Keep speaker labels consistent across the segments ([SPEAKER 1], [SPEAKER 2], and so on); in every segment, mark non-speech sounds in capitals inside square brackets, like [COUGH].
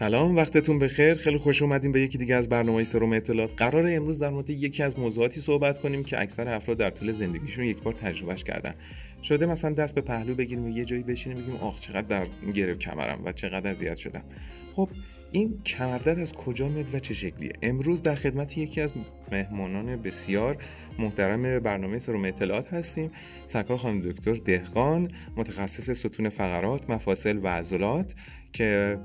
[SPEAKER 1] سلام وقتتون بخیر. خیلی خوش اومدیم به یکی دیگه از برنامه سروم اطلاعات. قرار امروز در مورد یکی از موضوعاتی صحبت کنیم که اکثر افراد در طول زندگیشون یک بار تجربهش کردن. شده مثلا دست به پهلو بگیریم و یه جایی بشینیم بگیم آخ چقدر در گرفت کمرم و چقدر اذیت شدم. خب این کمردرد از کجا میاد و چه شکلیه؟ امروز در خدمت یکی از مهمانان بسیار محترم برنامه سروم اطلاعات هستیم سرکار خانم دکتر دهقان متخصص ستون فقرات مفاصل و عضلات. که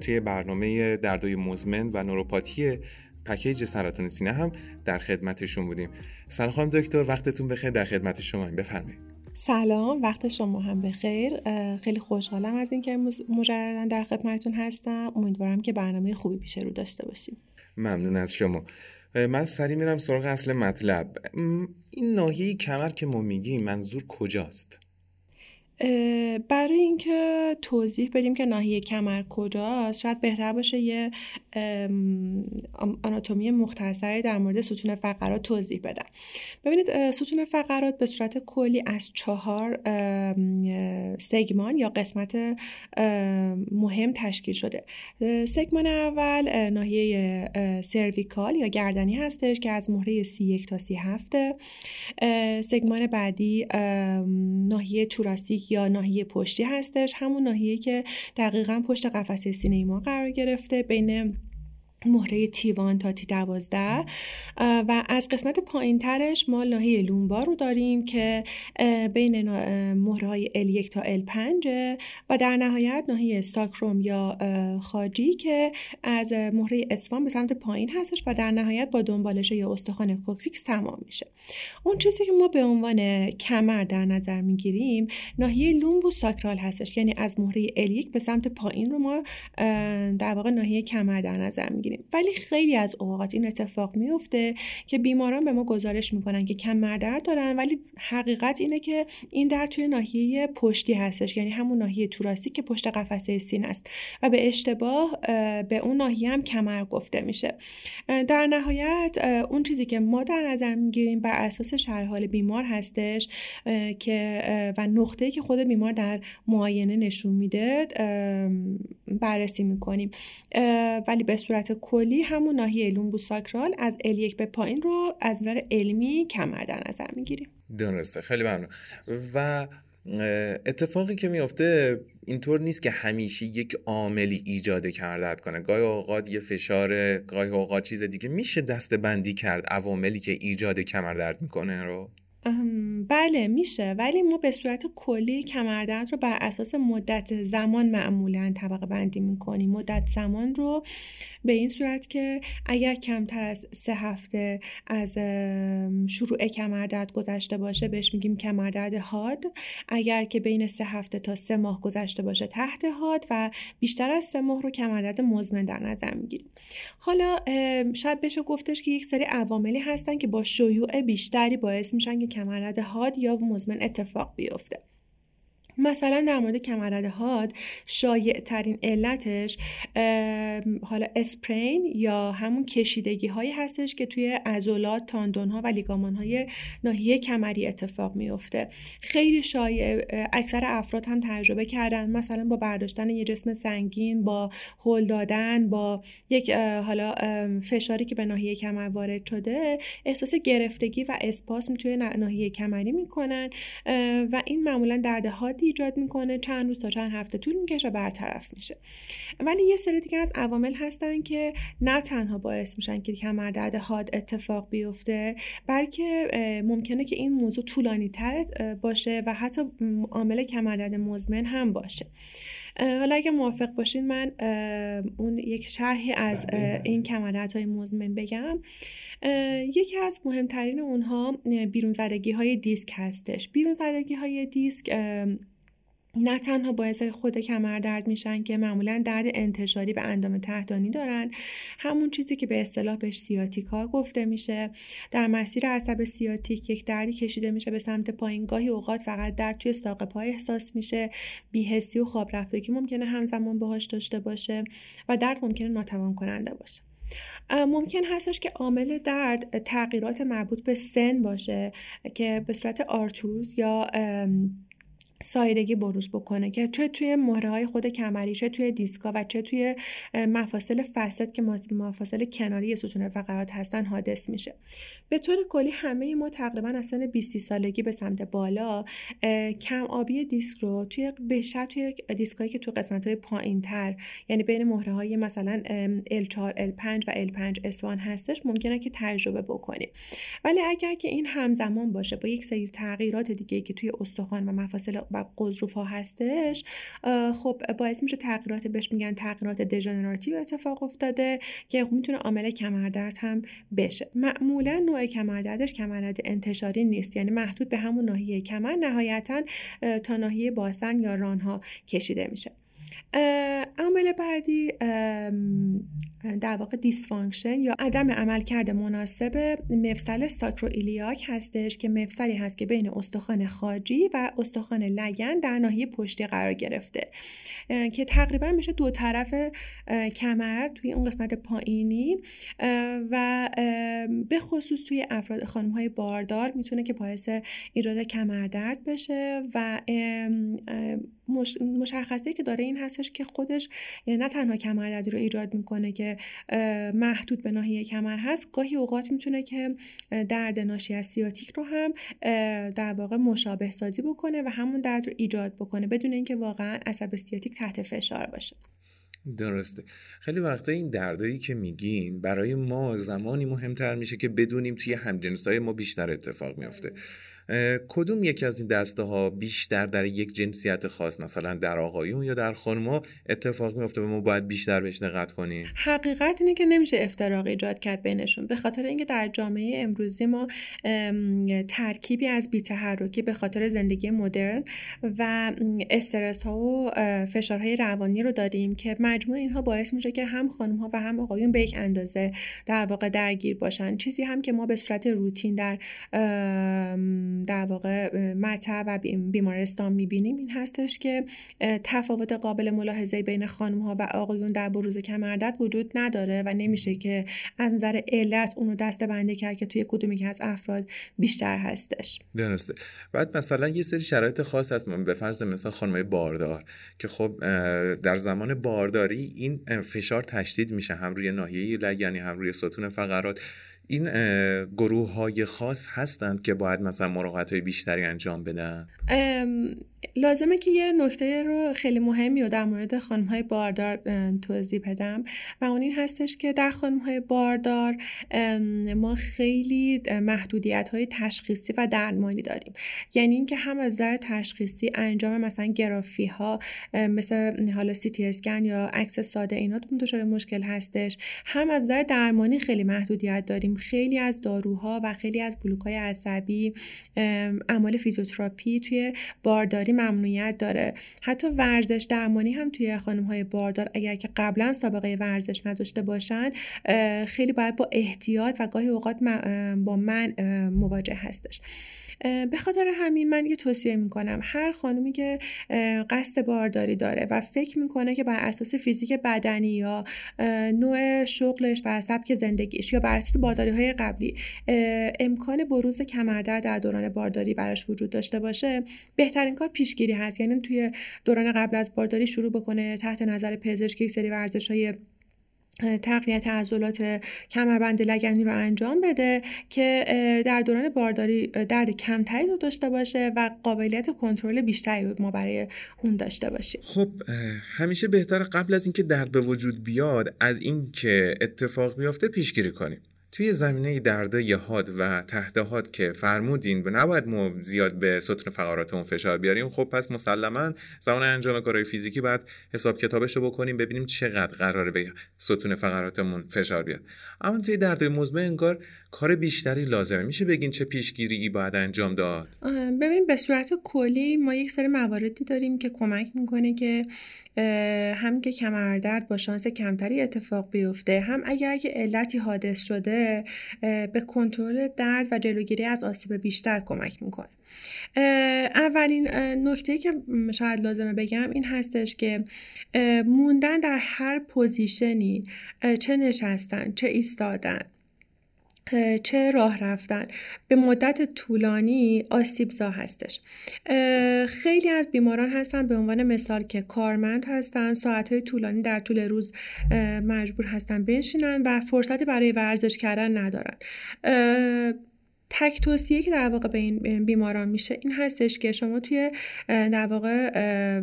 [SPEAKER 1] توی برنامه دردای مزمن و نوروپاتی پکیج سرطان سینه هم در خدمتشون بودیم. سلام خانم دکتر وقتتون بخیر. در خدمت شما بفرمایید.
[SPEAKER 2] سلام وقت شما هم بخیر. خیلی خوشحالم از اینکه مجددا در خدمتتون هستم. امیدوارم که برنامه خوبی پیش رو داشته باشیم.
[SPEAKER 1] ممنون از شما. من سری میرم سراغ اصل مطلب. این ناحیه کمر که ما میگیم منظور کجاست؟
[SPEAKER 2] برای اینکه توضیح بدیم که ناحیه کمر کجاست شاید بهتر باشه یه آناتومی مختصری در مورد ستون فقرات توضیح بدم. ببینید ستون فقرات به صورت کلی از چهار سگمان یا قسمت مهم تشکیل شده. سگمان اول ناحیه سرویکال یا گردنی هستش که از مهره سی یک تا سی هفته سگمان بعدی ناحیه توراسیک یا ناحیه پشتی هستش همون ناحیه که دقیقا پشت قفسه سینه ما قرار گرفته بین مهره تیوان تا تی دوازده و از قسمت پایین ترش ما ناحیه لومبا رو داریم که بین مهره های L1 تا L5 و در نهایت ناحیه ساکروم یا خاجی که از مهره L5 به سمت پایین هستش و در نهایت با دنبالشه یا استخوان coccyx تمام میشه. اون چیزی که ما به عنوان کمر در نظر می‌گیریم ناحیه lumbosacral هستش. یعنی از مهره L1 به سمت پایین رو ما در واقع ناحیه کمر در نظر می‌گیریم. ولی خیلی از اوقات این اتفاق میفته که بیماران به ما گزارش می‌کنن که کمر درد دارن ولی حقیقت اینه که این درد توی ناحیه پشتی هستش یعنی همون ناحیه توراسیک که پشت قفسه سینه است و به اشتباه به اون ناحیه هم کمر گفته میشه. در نهایت اون چیزی که ما در نظر می‌گیریم بر اساس شرح حال بیمار هستش که و نقطه‌ای که خود بیمار در معاینه نشون میده بررسی می‌کنیم. ولی به صورت کلی همون ناحیه لومبو ساکرال از L1 به پایین رو از نظر علمی کمر در نظر می‌گیریم.
[SPEAKER 1] درسته خیلی ممنون. و اتفاقی که میفته اینطور نیست که همیشه یک عاملی ایجاد کردت کنه. گاهی اوقات یه فشار گاهی اوقات چیز دیگه میشه دسته بندی کرد عواملی که ایجاد کمر درد می‌کنه رو؟
[SPEAKER 2] بله میشه. ولی ما به صورت کلی کمردرد رو بر اساس مدت زمان معمولا طبقه بندی می‌کنیم. مدت زمان رو به این صورت که اگر کمتر از سه هفته از شروع کمردرد گذشته باشه بهش میگیم کمردرد هاد اگر که بین سه هفته تا سه ماه گذشته باشه تحت هاد و بیشتر از سه ماه رو کمردرد مزمن در نظر می‌گیریم. حالا شاید بشه گفتش که یک سری عواملی هستن که با شیوع بیشتری باعث میشن که کمردرد هاد یا مزمن اتفاق بیفته. مثلا در مورد کمرد هاد شایع ترین علتش حالا اسپرین یا همون کشیدگی هایی هستش که توی عضلات تاندون ها و لیگامان های ناحیه کمری اتفاق میفته خیلی شایع اکثر افراد هم تجربه کردن. مثلا با برداشتن یه جسم سنگین با هل دادن با یک حالا فشاری که به ناحیه کمر وارد شده احساس گرفتگی و اسپاسم توی ناحیه کمری می‌کنن. و این معمولا درد هادی ایجاد می‌کنه چند روز تا چند هفته طول می‌کشه برطرف میشه. ولی یه سری دیگه از عوامل هستن که نه تنها باعث میشن که کمردرد حاد اتفاق بیفته بلکه ممکنه که این موضوع طولانی تر باشه و حتی عامل کمردرد مزمن هم باشه. حالا اگه موافق باشین من اون یک شرحی از بله. این های مزمن بگم. یکی از مهمترین اونها بیرون زدگی های دیسک هستش. بیرون زدگی های دیسک نه تنها باعث خود کمر درد میشن که معمولا درد انتشاری به اندام تحتانی دارن همون چیزی که به اصطلاح بهش سیاتیکا گفته میشه. در مسیر عصب سیاتیک یک دردی کشیده میشه به سمت پایین. گاهی اوقات فقط درد توی ساق پای احساس میشه. بیهسی و خواب رفتگی ممکنه همزمان باهاش داشته باشه و درد ممکنه ناتوان کننده باشه ممکن هستش که عامل درد تغییرات مربوط به سن باشه که به صورت آرتروز یا سایدگی بروز بکنه که چه توی مهره های خود کمری چه توی دیسکا و چه توی مفاصل فسد که مفاصل کناری ستون فقرات هستن حادث میشه. به طور کلی همه ما تقریبا از سن 20 سالگی به سمت بالا کم آبی دیسک رو توی بیشتر توی دیسکایی که توی قسمت های پایین تر یعنی بین مهره های مثلا L4 L5 و L5 اسوان هستش ممکنه که تجربه بکنیم. ولی اگر که این همزمان باشه با یک سری تغییرات دیگه که توی استخوان و مفاصل و قضروف ها هستش خب باعث میشه تغییرات بهش میگن تغییرات دژنراتیو اتفاق افتاده که می‌تونه عامل کمردرد هم بشه. معمولا نوع کمردردش کمردرد انتشاری نیست یعنی محدود به همون ناحیه کمر نهایتا تا ناحیه باسن یا رانها کشیده میشه. عامل بعدی در واقع dysfunction یا عدم عملکرد مناسب مفصل sacroiliac هستش که مفصلی هست که بین استخوان خاجی و استخوان لگن در ناحیه پشتی قرار گرفته که تقریبا میشه دو طرف کمر توی اون قسمت پایینی و به خصوص توی افراد خانم های باردار می‌تونه که باعث ایجاد کمردرد بشه و مشخصه که داره این هستش که خودش یعنی نه تنها کمردردی رو ایجاد می‌کنه که محدود به ناحیه کمر هست گاهی اوقات می‌تونه که درد ناشی از سیاتیک رو هم در واقع مشابه سازی بکنه و همون درد رو ایجاد بکنه بدون اینکه واقعا عصب سیاتیک تحت فشار باشه.
[SPEAKER 1] درسته. خیلی وقتا این دردایی که میگین برای ما زمانی مهمتر میشه که بدونیم توی همجنسای ما بیشتر اتفاق میافته. کدوم یکی از این دسته ها بیشتر در یک جنسیت خاص مثلا در آقایون یا در خانم‌ها اتفاق میفته و ما باید بیشتر بهش دقت کنیم؟
[SPEAKER 2] حقیقت اینه که نمیشه افتراق ایجاد کرد بینشون. به خاطر اینکه در جامعه امروزی ما ترکیبی از بی‌تحرکی به خاطر زندگی مدرن و استرس ها و فشارهای روانی رو داریم که مجموع اینها باعث میشه که هم خانم ها و هم آقایون به یک اندازه در واقع درگیر باشن. چیزی هم که ما به صورت روتین در در واقع مطب و بیمارستان می‌بینیم این هستش که تفاوت قابل ملاحظه بین خانم ها و آقایون در بروز کمردرد وجود نداره و نمیشه که از نظر علت اونو دسته بنده کرد که توی کدومی که از افراد بیشتر هستش.
[SPEAKER 1] درسته. بعد مثلا یه سری شرایط خاص هست. به فرض مثلا خانمای باردار که خب در زمان بارداری این فشار تشدید میشه. هم روی ناحیه لگنی هم روی ستون فقرات. این گروه های خاص هستند که باید مثلا مراقبت های بیشتری انجام بدن؟
[SPEAKER 2] لازمه که یه نکته رو خیلی مهمی رو در مورد خانم های باردار توضیح بدم و اون این هستش که در خانم های باردار ما خیلی محدودیت های تشخیصی و درمانی داریم. یعنی اینکه هم از نظر تشخیصی انجام مثلا گرافی ها مثل حالا سی تی اسکن یا عکس ساده اینا دچار مشکل هستش. هم از نظر درمانی خیلی محدودیت داریم. خیلی از داروها و خیلی از بلوک های عصبی اعمال فیزیوتراپی توی بارداری ممنوعیت داره. حتی ورزش درمانی هم توی خانم های باردار اگر که قبلا سابقه ورزش نداشته باشن خیلی باید با احتیاط و گاهی اوقات با من مواجه هستش. به خاطر همین من یه توصیه می‌کنم. هر خانومی که قصد بارداری داره و فکر می‌کنه که بر اساس فیزیک بدنی یا نوع شغلش و سبک زندگیش یا بر اساس بارداری های قبلی امکان بروز کمردرد در دوران بارداری براش وجود داشته باشه بهترین کار پیشگیری هست. یعنی توی دوران قبل از بارداری شروع بکنه تحت نظر پزشک سری ورزش های تقویت عضلات کمربند لگنی رو انجام بده که در دوران بارداری درد کمتری رو داشته باشه و قابلیت کنترل بیشتری رو ما برای اون داشته باشیم.
[SPEAKER 1] خب همیشه بهتر قبل از اینکه درد به وجود بیاد از اینکه اتفاق بیفته پیشگیری کنیم. توی زمینه دردای حاد و حاد که فرمودین و نباید ما زیاد به ستون فقراتمون فشار بیاریم. خب پس مسلما زمان انجام کارهای فیزیکی باید حساب کتابش رو بکنیم ببینیم چقدر قراره به ستون فقراتمون فشار بیاد. اما توی دردای مزمن انگار کار بیشتری لازمه. میشه بگین چه پیشگیری باید انجام داد؟
[SPEAKER 2] ببین به صورت کلی ما یک سری مواردی داریم که کمک می‌کنه که هم که کمردرد با شانس کمتری اتفاق بیفته هم اگر که علتی حادث شده به کنترل درد و جلوگیری از آسیب بیشتر کمک می‌کنه. اولین نکته که شاید لازمه بگم این هستش که موندن در هر پوزیشنی چه نشستن چه ایستادن چه راه رفتن؟ به مدت طولانی آسیبزا هستش. خیلی از بیماران هستن به عنوان مثال که کارمند هستن ساعتهای طولانی در طول روز مجبور هستن بنشینن و فرصتی برای ورزش کردن ندارن. تک توصیه که در واقع به این بیماران میشه این هستش که شما توی در واقع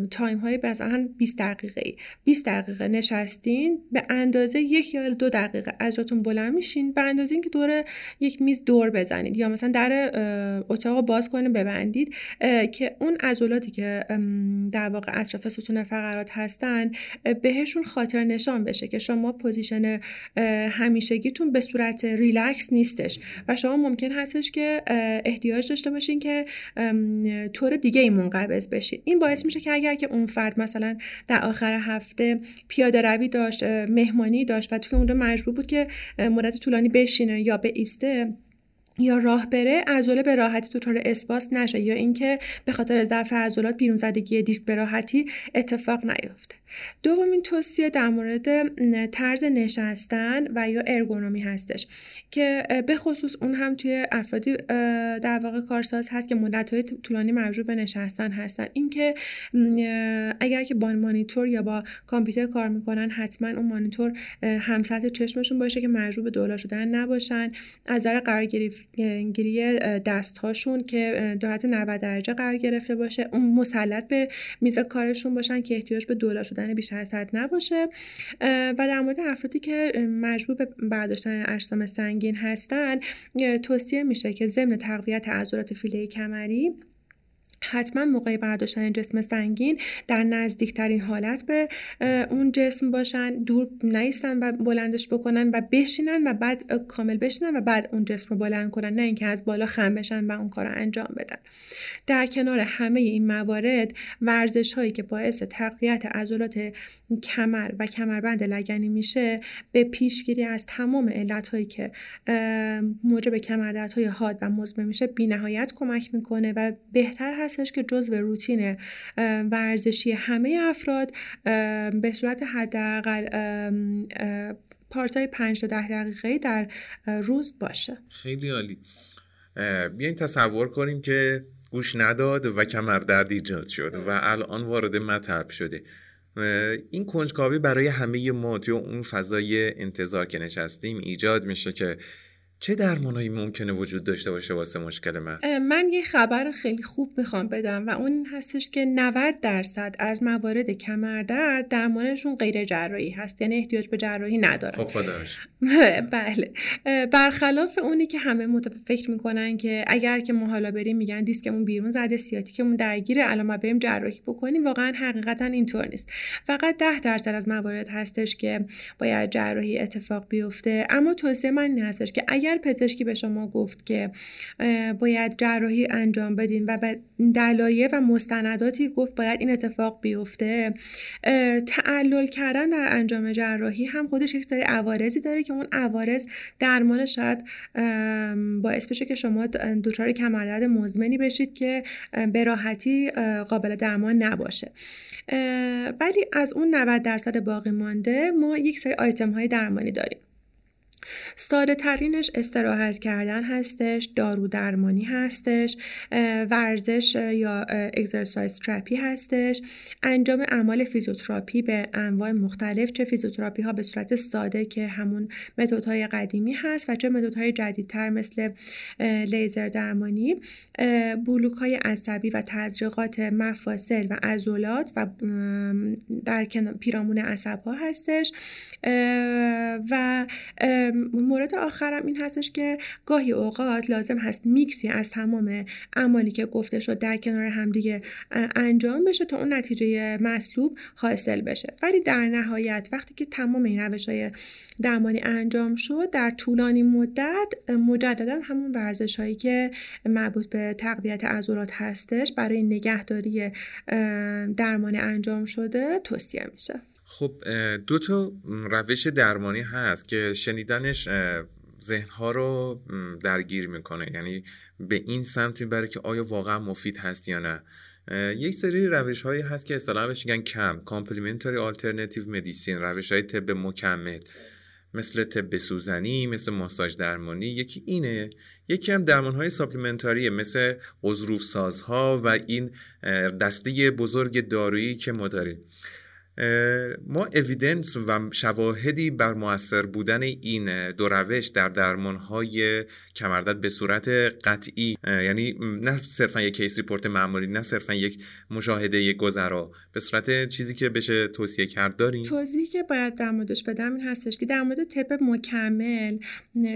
[SPEAKER 2] تایم های مثلا 20 دقیقه ای 20 دقیقه نشستین به اندازه یک یا دو دقیقه از جاتون بلند میشین. به اندازه اینکه دور یک میز دور بزنید یا مثلا در اتاق باز کنید ببندید که اون عضلاتی که در واقع اطراف ستون فقرات هستن بهشون خاطر نشان بشه که شما position همیشگیتون به صورت ریلکس نیستش و شما ممکن هست که احتیاج داشته باشین که طور دیگه ای منقبض بشین. این باعث میشه که اگر که اون فرد مثلا در آخر هفته پیاده روی داشت مهمانی داشت و توی اونجا مجبور بود که مدت طولانی بشینه یا به ایسته یا راه بره عضله به راحتی دچار اسپاس نشه یا اینکه به خاطر ضعف عضلات بیرون زدگی دیسک به راحتی اتفاق نیفته. دومین توصیه در مورد طرز نشستن و یا ارگونومی هستش که به خصوص اون هم توی افرادی در واقع کارساز هست که مدت های طولانی مجبور به نشستن هستن. اینکه اگر که با مانیتور یا با کامپیوتر کار می‌کنن حتما اون مانیتور هم سطح چشمشون باشه که مجبور به دولا شدن نباشن. از نظر قرارگیری دست هاشون که دهت 90 درجه قرار گرفته باشه. اون مسلط به میز کارشون باشن که احتیاج به دولا شدن بیش از حد نباشه. و در مورد افرادی که مجبور به برداشتن اجسام سنگین هستن توصیه میشه که ضمن تقویت عضلات فیله کمری حتما موقع برداشتن جسم سنگین در نزدیکترین حالت به اون جسم باشن دور نیستن و بلندش بکنن و بشینن و بعد کامل بشینن و بعد اون جسم رو بلند کنن نه اینکه از بالا خم بشن و اون کار رو انجام بدن. در کنار همه این موارد ورزش هایی که باعث تقویت عضلات کمر و کمربند لگنی میشه به پیشگیری از تمام علت هایی که موجب کمردرد های حاد و مزمن میشه بینهایت کمک می‌کنه و بهتر هست هستش که جزو روتین ورزشی همه افراد به صورت حداقل پارتای 5 تا 10 دقیقه در روز باشه.
[SPEAKER 1] خیلی عالی. بیاین تصور کنیم که گوش نداد و کمر درد ایجاد شد و الان وارد مطب شده. این کنجکاوی برای همه ما توی اون فضای انتظار که نشستیم ایجاد میشه که چه درمانهایی ممکنه وجود داشته باشه واسه مشکل من؟
[SPEAKER 2] من یه خبر خیلی خوب بخوام بدم و اون هستش که 90 درصد از موارد کمردرد درمانشون غیر جراحی هست یعنی احتیاج به جراحی نداره
[SPEAKER 1] خب [LAUGHS]
[SPEAKER 2] بله. برخلاف اونی که همه فکر می‌کنن که اگر که ما حالا بریم میگن دیسکمون بیرون زده سیاتیکمون درگیره الان ما بریم جراحی بکنیم واقعا حقیقتا اینطور نیست. فقط 10 درصد از موارد هستش که باید جراحی اتفاق بیفته. اما توصیه من این هستش که اگر پزشکی به شما گفت که باید جراحی انجام بدین و به دلایل و مستنداتی گفت باید این اتفاق بیفته. تعلل کردن در انجام جراحی هم خودش یک سری عوارضی داره که اون عوارض درمان شاید باعث بشه که شما دچار کمردرد مزمنی بشید که به راحتی قابل درمان نباشه. ولی از اون 90 درصد باقی مانده ما یک سری آیتم های درمانی داریم. ساده ترینش استراحت کردن هستش دارو درمانی هستش ورزش یا exercise therapy هستش. انجام اعمال فیزیوتراپی به انواع مختلف چه فیزیوتراپی ها به صورت ساده که همون های قدیمی هست و چه های جدیدتر مثل لیزر درمانی. بلوک های عصبی و تزریقات مفاصل و عضلات و در پیرامون عصب ها هستش و مورد آخرم این هستش که گاهی اوقات لازم هست میکسی از تمام اعمالی که گفته شد در کنار همدیگه انجام بشه تا اون نتیجه مطلوب حاصل بشه. ولی در نهایت وقتی که تمام این روش های درمانی انجام شد در طولانی مدت مجددا همون ورزش هایی که مربوط به تقویت عضلات هستش برای نگهداری درمانی انجام شده توصیه میشه.
[SPEAKER 1] خب دو تا روش درمانی هست که شنیدنش ذهنها رو درگیر می‌کنه. یعنی به این سمت می‌بره که آیا واقعا مفید هست یا نه. یک سری روش هایی هست که اصطلاحا بهش میگن کم complementary alternative medicine روش های طب مکمل. مثل طب سوزنی مثل ماساژ درمانی یکی اینه. یکی هم درمان های supplementary ـه مثل غضروف سازها و این دسته بزرگ دارویی که ما داریم. ما evidence و شواهدی بر موثر بودن این دو روش در درمان های کمردرد به صورت قطعی یعنی نه صرفا یک case report معمولی نه صرفا یک مشاهده یک گذرا به صورت چیزی که بشه توصیه کرد داریم.
[SPEAKER 2] توضیحی که باید در موردش بدم این هستش که در مورد طب مکمل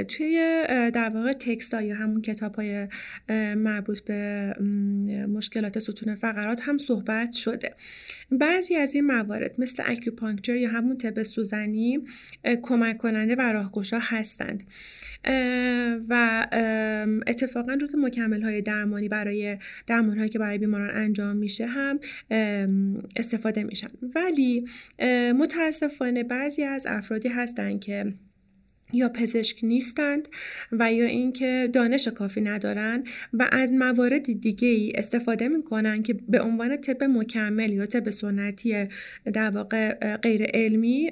[SPEAKER 2] توی در واقع تکست یا همون کتاب های مربوط به مشکلات ستون فقرات هم صحبت شده. بعضی از این موارد مثل اکیوپانکچر یا همون طب سوزنی کمک کننده و راهگشا هستند. و اتفاقا جز مکمل های درمانی برای درمان هایی که برای بیماران انجام میشه هم استفاده میشن. ولی متاسفانه بعضی از افرادی هستند که یا پزشک نیستند و یا اینکه دانش کافی ندارن و از موارد دیگه ای استفاده می‌کنن که به عنوان طب مکمل یا طب سنتی در واقع غیر علمی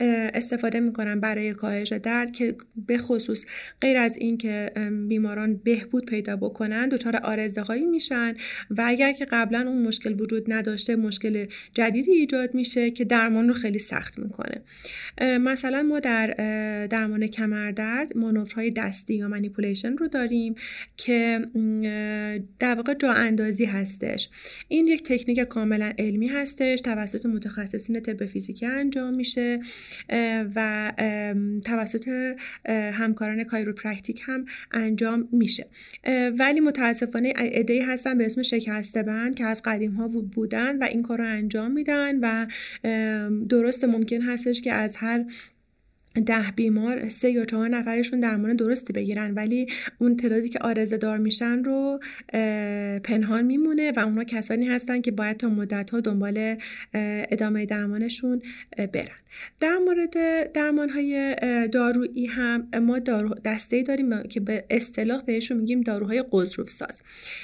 [SPEAKER 2] استفاده می‌کنن برای کاهش درد که به خصوص غیر از اینکه بیماران بهبود پیدا بکنن دچار آرزه هایی میشن و اگر که قبلا اون مشکل وجود نداشته مشکل جدیدی ایجاد میشه که درمان رو خیلی سخت می‌کنه. مثلا ما در درمان کمردرد مانورهای دستی یا manipulation رو داریم که در واقع جا اندازی هستش. این یک تکنیک کاملا علمی هستش توسط متخصصین طب فیزیکی انجام میشه. و توسط همکاران chiropractic هم انجام میشه. ولی متاسفانه ادهی هستن به اسم شکسته بند که از قدیم ها بودن و این کار رو انجام میدن و درست ممکن هستش که از هر ده بیمار سه یا چهار نفرشون درمان درستی بگیرن. ولی اون تعدادی که آرزه دار میشن رو پنهان میمونه و اونا کسانی هستن که باید تا مدت ها دنبال ادامه درمانشون برن. در مورد درمان های دارویی هم ما دارو دسته داریم که به اصطلاح بهشون میگیم داروهای قضروف ساز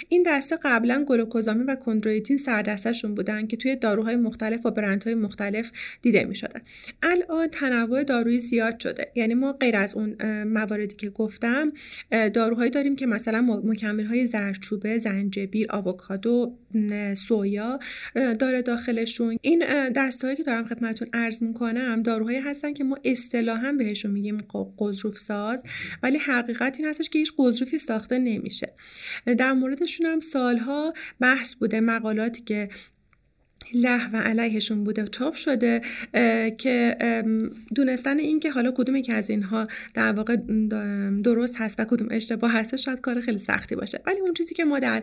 [SPEAKER 2] این دسته قبلا گلوکوزامین و کندرویتین سردستشون بودن که توی داروهای مختلف و برندهای مختلف دیده می‌شدن. الان تنوع دارویی زیاد شده. یعنی ما غیر از اون مواردی که گفتم داروهایی داریم که مثلا مکمل های زردچوبه زنجبیل آووکادو سویا داره داخلشون. این دستهایی که دارم خدمتتون عرض می‌کنم داروهایی هستن که ما اصطلاحا بهشون میگیم قضروف ساز ولی حقیقت این هستش که هیچ قضروفی ساخته نمیشه. در موردشون هم سالها بحث بوده مقالاتی که له و علیهشون بوده چاپ شده که دونستن این که حالا کدومی که از اینها در واقع درست هست و کدوم اشتباه هست شاید کار خیلی سختی باشه. ولی اون چیزی که ما در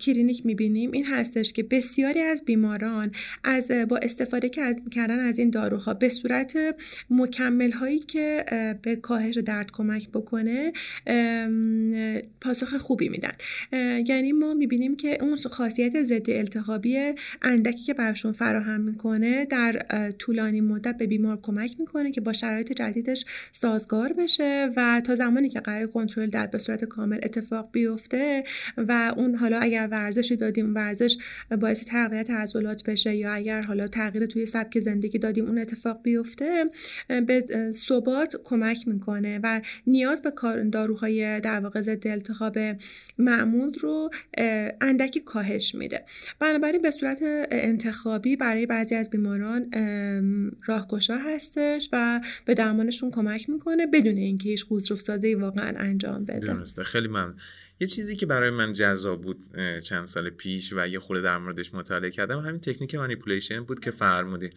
[SPEAKER 2] کلینیک می‌بینیم این هستش که بسیاری از بیماران از با استفاده کردن از این داروها به صورت مکمل هایی که به کاهش درد کمک بکنه پاسخ خوبی میدن. یعنی ما می‌بینیم که اون خاصیت ضد التهابی اندکی که براشون فراهم می‌کنه در طولانی مدت به بیمار کمک می‌کنه که با شرایط جدیدش سازگار بشه و تا زمانی که قرار کنترل درد به صورت کامل اتفاق بیفته و اون حالا اگر ورزشی دادیم ورزش باعث تغییرات عضلات بشه یا اگر حالا تغییر توی سبک زندگی دادیم اون اتفاق بیفته به ثبات کمک می‌کنه و نیاز به کار داروهای در واقع ضد التهاب معمول رو اندکی کاهش میده. بنابراین به صورت انتخابی برای بعضی از بیماران راهگشا هستش و به درمانشون کمک می‌کنه بدون اینکه هیچ قضروف سازی واقعا انجام بده.
[SPEAKER 1] درسته. خیلی ممنون. یه چیزی که برای من جذاب بود چند سال پیش و یه خورده در موردش مطالعه کردم همین تکنیک مانیپولیشن بود که فرمودید.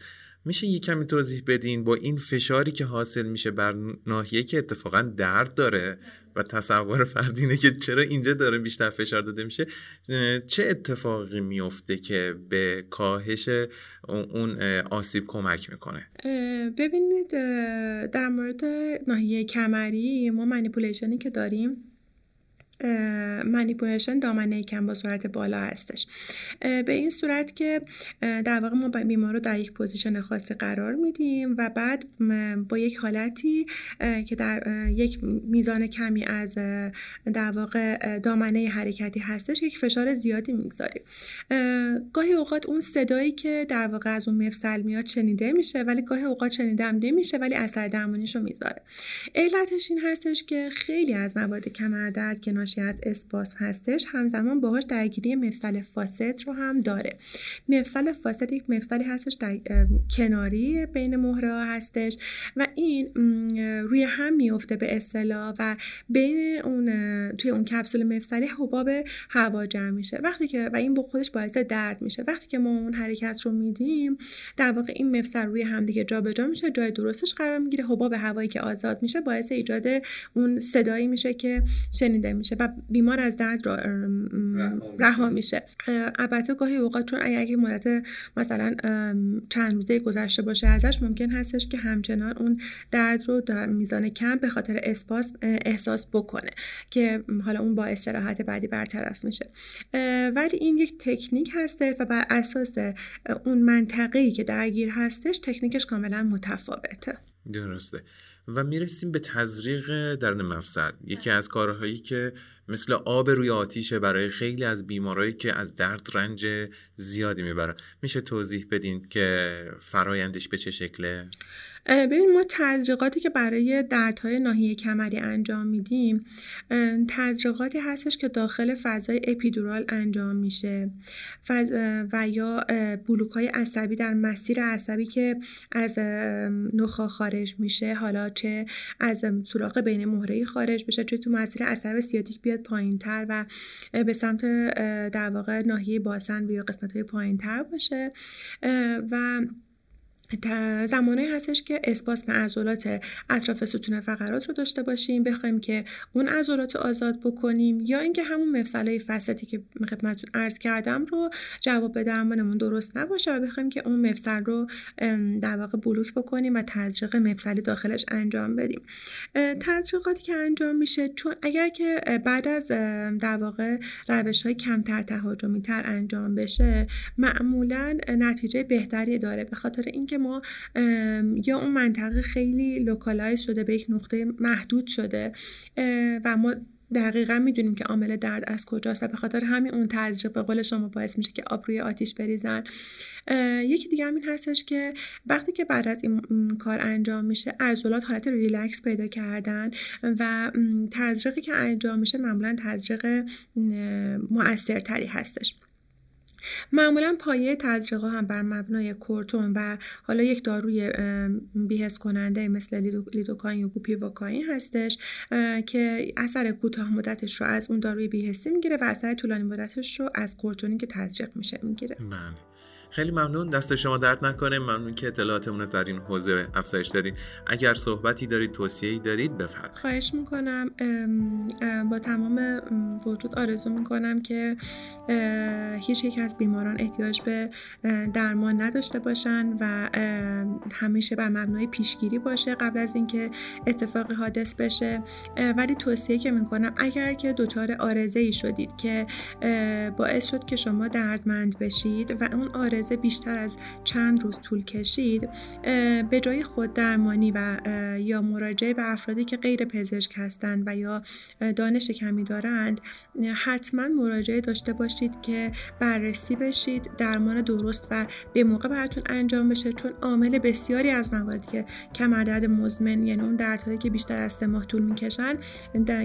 [SPEAKER 1] میشه یه کمی توضیح بدین با این فشاری که حاصل میشه بر ناحیه که اتفاقا درد داره و تصور فردینه که چرا اینجا داره بیشتر فشار داده میشه چه اتفاقی میفته که به کاهش اون آسیب کمک می‌کنه؟
[SPEAKER 2] ببینید در مورد ناحیه کمری ما manipulation ی که داریم manipulation دامنه کم با سرعت بالا هستش. به این صورت که در واقع ما بیمار رو در یک position خاصی قرار میدیم و بعد با یک حالتی که در یک میزان کمی از در واقع دامنه حرکتی هستش یک فشار زیادی می‌گذاریم. گاهی اوقات اون صدایی که در واقع از اون مفصل میاد شنیده میشه ولی گاهی اوقات شنیده هم نمیشه ولی اثر درمانیش می‌ذاره. علتش این هستش که خیلی از موارد کمردرد که ناشی از اسپاس هستش همزمان باهاش درگیری مفصل فاسد رو هم داره. مفصل فاسد یک مفصلی هستش در کناری بین مهره ها هستش و این روی هم میفته به اصطلاح و بین اون توی اون کپسول مفصلی حباب هوا جمع میشه. وقتی که و این با خودش باعث درد میشه. وقتی که ما اون حرکت رو میدیم در واقع این مفصل روی هم دیگه جابجا میشه جای درستش قرار می‌گیره. حباب هوایی که آزاد میشه باعث ایجاد اون صدایی میشه که شنیده میشه. و بیمار از درد رها میشه. البته گاهی اوقات چون اگه مدت مثلا چند روزه گذشته باشه ازش ممکن هستش که همچنان اون درد رو در میزان کم به خاطر اسپاس احساس بکنه که حالا اون با استراحت بعدی برطرف میشه. ولی این یک تکنیک هسته و بر اساس اون منطقه‌ای که درگیر هستش تکنیکش کاملا متفاوته.
[SPEAKER 1] درسته. و می‌رسیم به تزریق درون مفصل. یکی از کارهایی که مثل آب روی آتیشه برای خیلی از بیمارایی که از درد رنج زیادی می‌برن. میشه توضیح بدین که فرایندش به چه شکله؟
[SPEAKER 2] ببین ما تزریقاتی که برای دردهای ناحیه کمری انجام میدیم تزریقاتی هستش که داخل فضای اپیدورال انجام میشه. و یا بلوک های عصبی در مسیر عصبی که از نخا خارج میشه. حالا چه از سوراخ بین مهره خارج بشه چه تو مسیر عصب سیاتیک بیاد پایین تر و به سمت در واقع ناحیه باسن یا قسمت های پایین تر باشه و زمانی هستش که اسپاس به عضلات اطراف ستون فقرات رو داشته باشیم بخوایم که اون عضلات آزاد بکنیم یا اینکه همون مفصلای فسطی که خدمتتون عرض کردم رو جواب درمانمون درست نباشه و بخوایم که اون مفصل رو در واقع بلوک بکنیم و تزریق مفصلی داخلش انجام بدیم. تزریقاتی که انجام میشه چون اگر که بعد از در واقع روش های کمتر تهاجمی تر انجام بشه معمولا نتیجه بهتری داره به خاطر اینکه ما یا اون منطقه خیلی localize شده به یک نقطه محدود شده و ما دقیقا می‌دونیم که عامل درد از کجاست و به خاطر همین اون تزریق به قول شما باعث میشه که آب روی آتیش بریزن. یکی دیگه همین هستش که وقتی که بعد از این کار انجام میشه عضلات حالت ریلکس پیدا کردن و تزریقی که انجام میشه معمولا تزریق مؤثرتری هستش. معمولا پایه تزریقا هم بر مبنای کورتون و حالا یک داروی بیهس کننده مثل لیدوکاین یا بوپیواکاین هستش که اثر کوتاه مدتش رو از اون داروی بیهسی می‌گیره و اثر طولانی مدتش رو از کورتونی که تزریق میشه می‌گیره.
[SPEAKER 1] بله. خیلی ممنون. دست شما درد نکنه. ممنون که اطلاعاتمون رو در این حوزه افزایش دارید اگر صحبتی دارید توصیه‌ای دارید بفرمایید.
[SPEAKER 2] خواهش می‌کنم. با تمام وجود آرزو می‌کنم که هیچ یک از بیماران احتیاج به درمان نداشته باشن و همیشه بر مبنای پیشگیری باشه قبل از اینکه اتفاقی حادث بشه. ولی توصیه که می‌کنم اگر که دچار آرزه ای شدید که باعث شد که شما دردمند بشید و اون آرزه بیشتر از چند روز طول کشید به جای خود درمانی و یا مراجعه به افرادی که غیر پزشک هستند و یا دانش کمی دارند حتما مراجعه داشته باشید که بررسی بشید درمان درست و به موقع براتون انجام بشه چون عامل بسیاری از مواردی که کمردرد مزمن یعنی اون دردهایی که بیشتر از سه ماه طول می‌کشن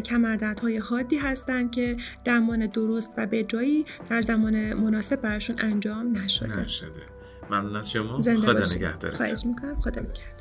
[SPEAKER 2] کمردردهای حادی هستند که درمان درست و به جایی در زمان مناسب براشون انجام نشده.
[SPEAKER 1] نشده. ممنون از شما خدا نگهدارت
[SPEAKER 2] خواهش می‌کنم خدا نگهدار.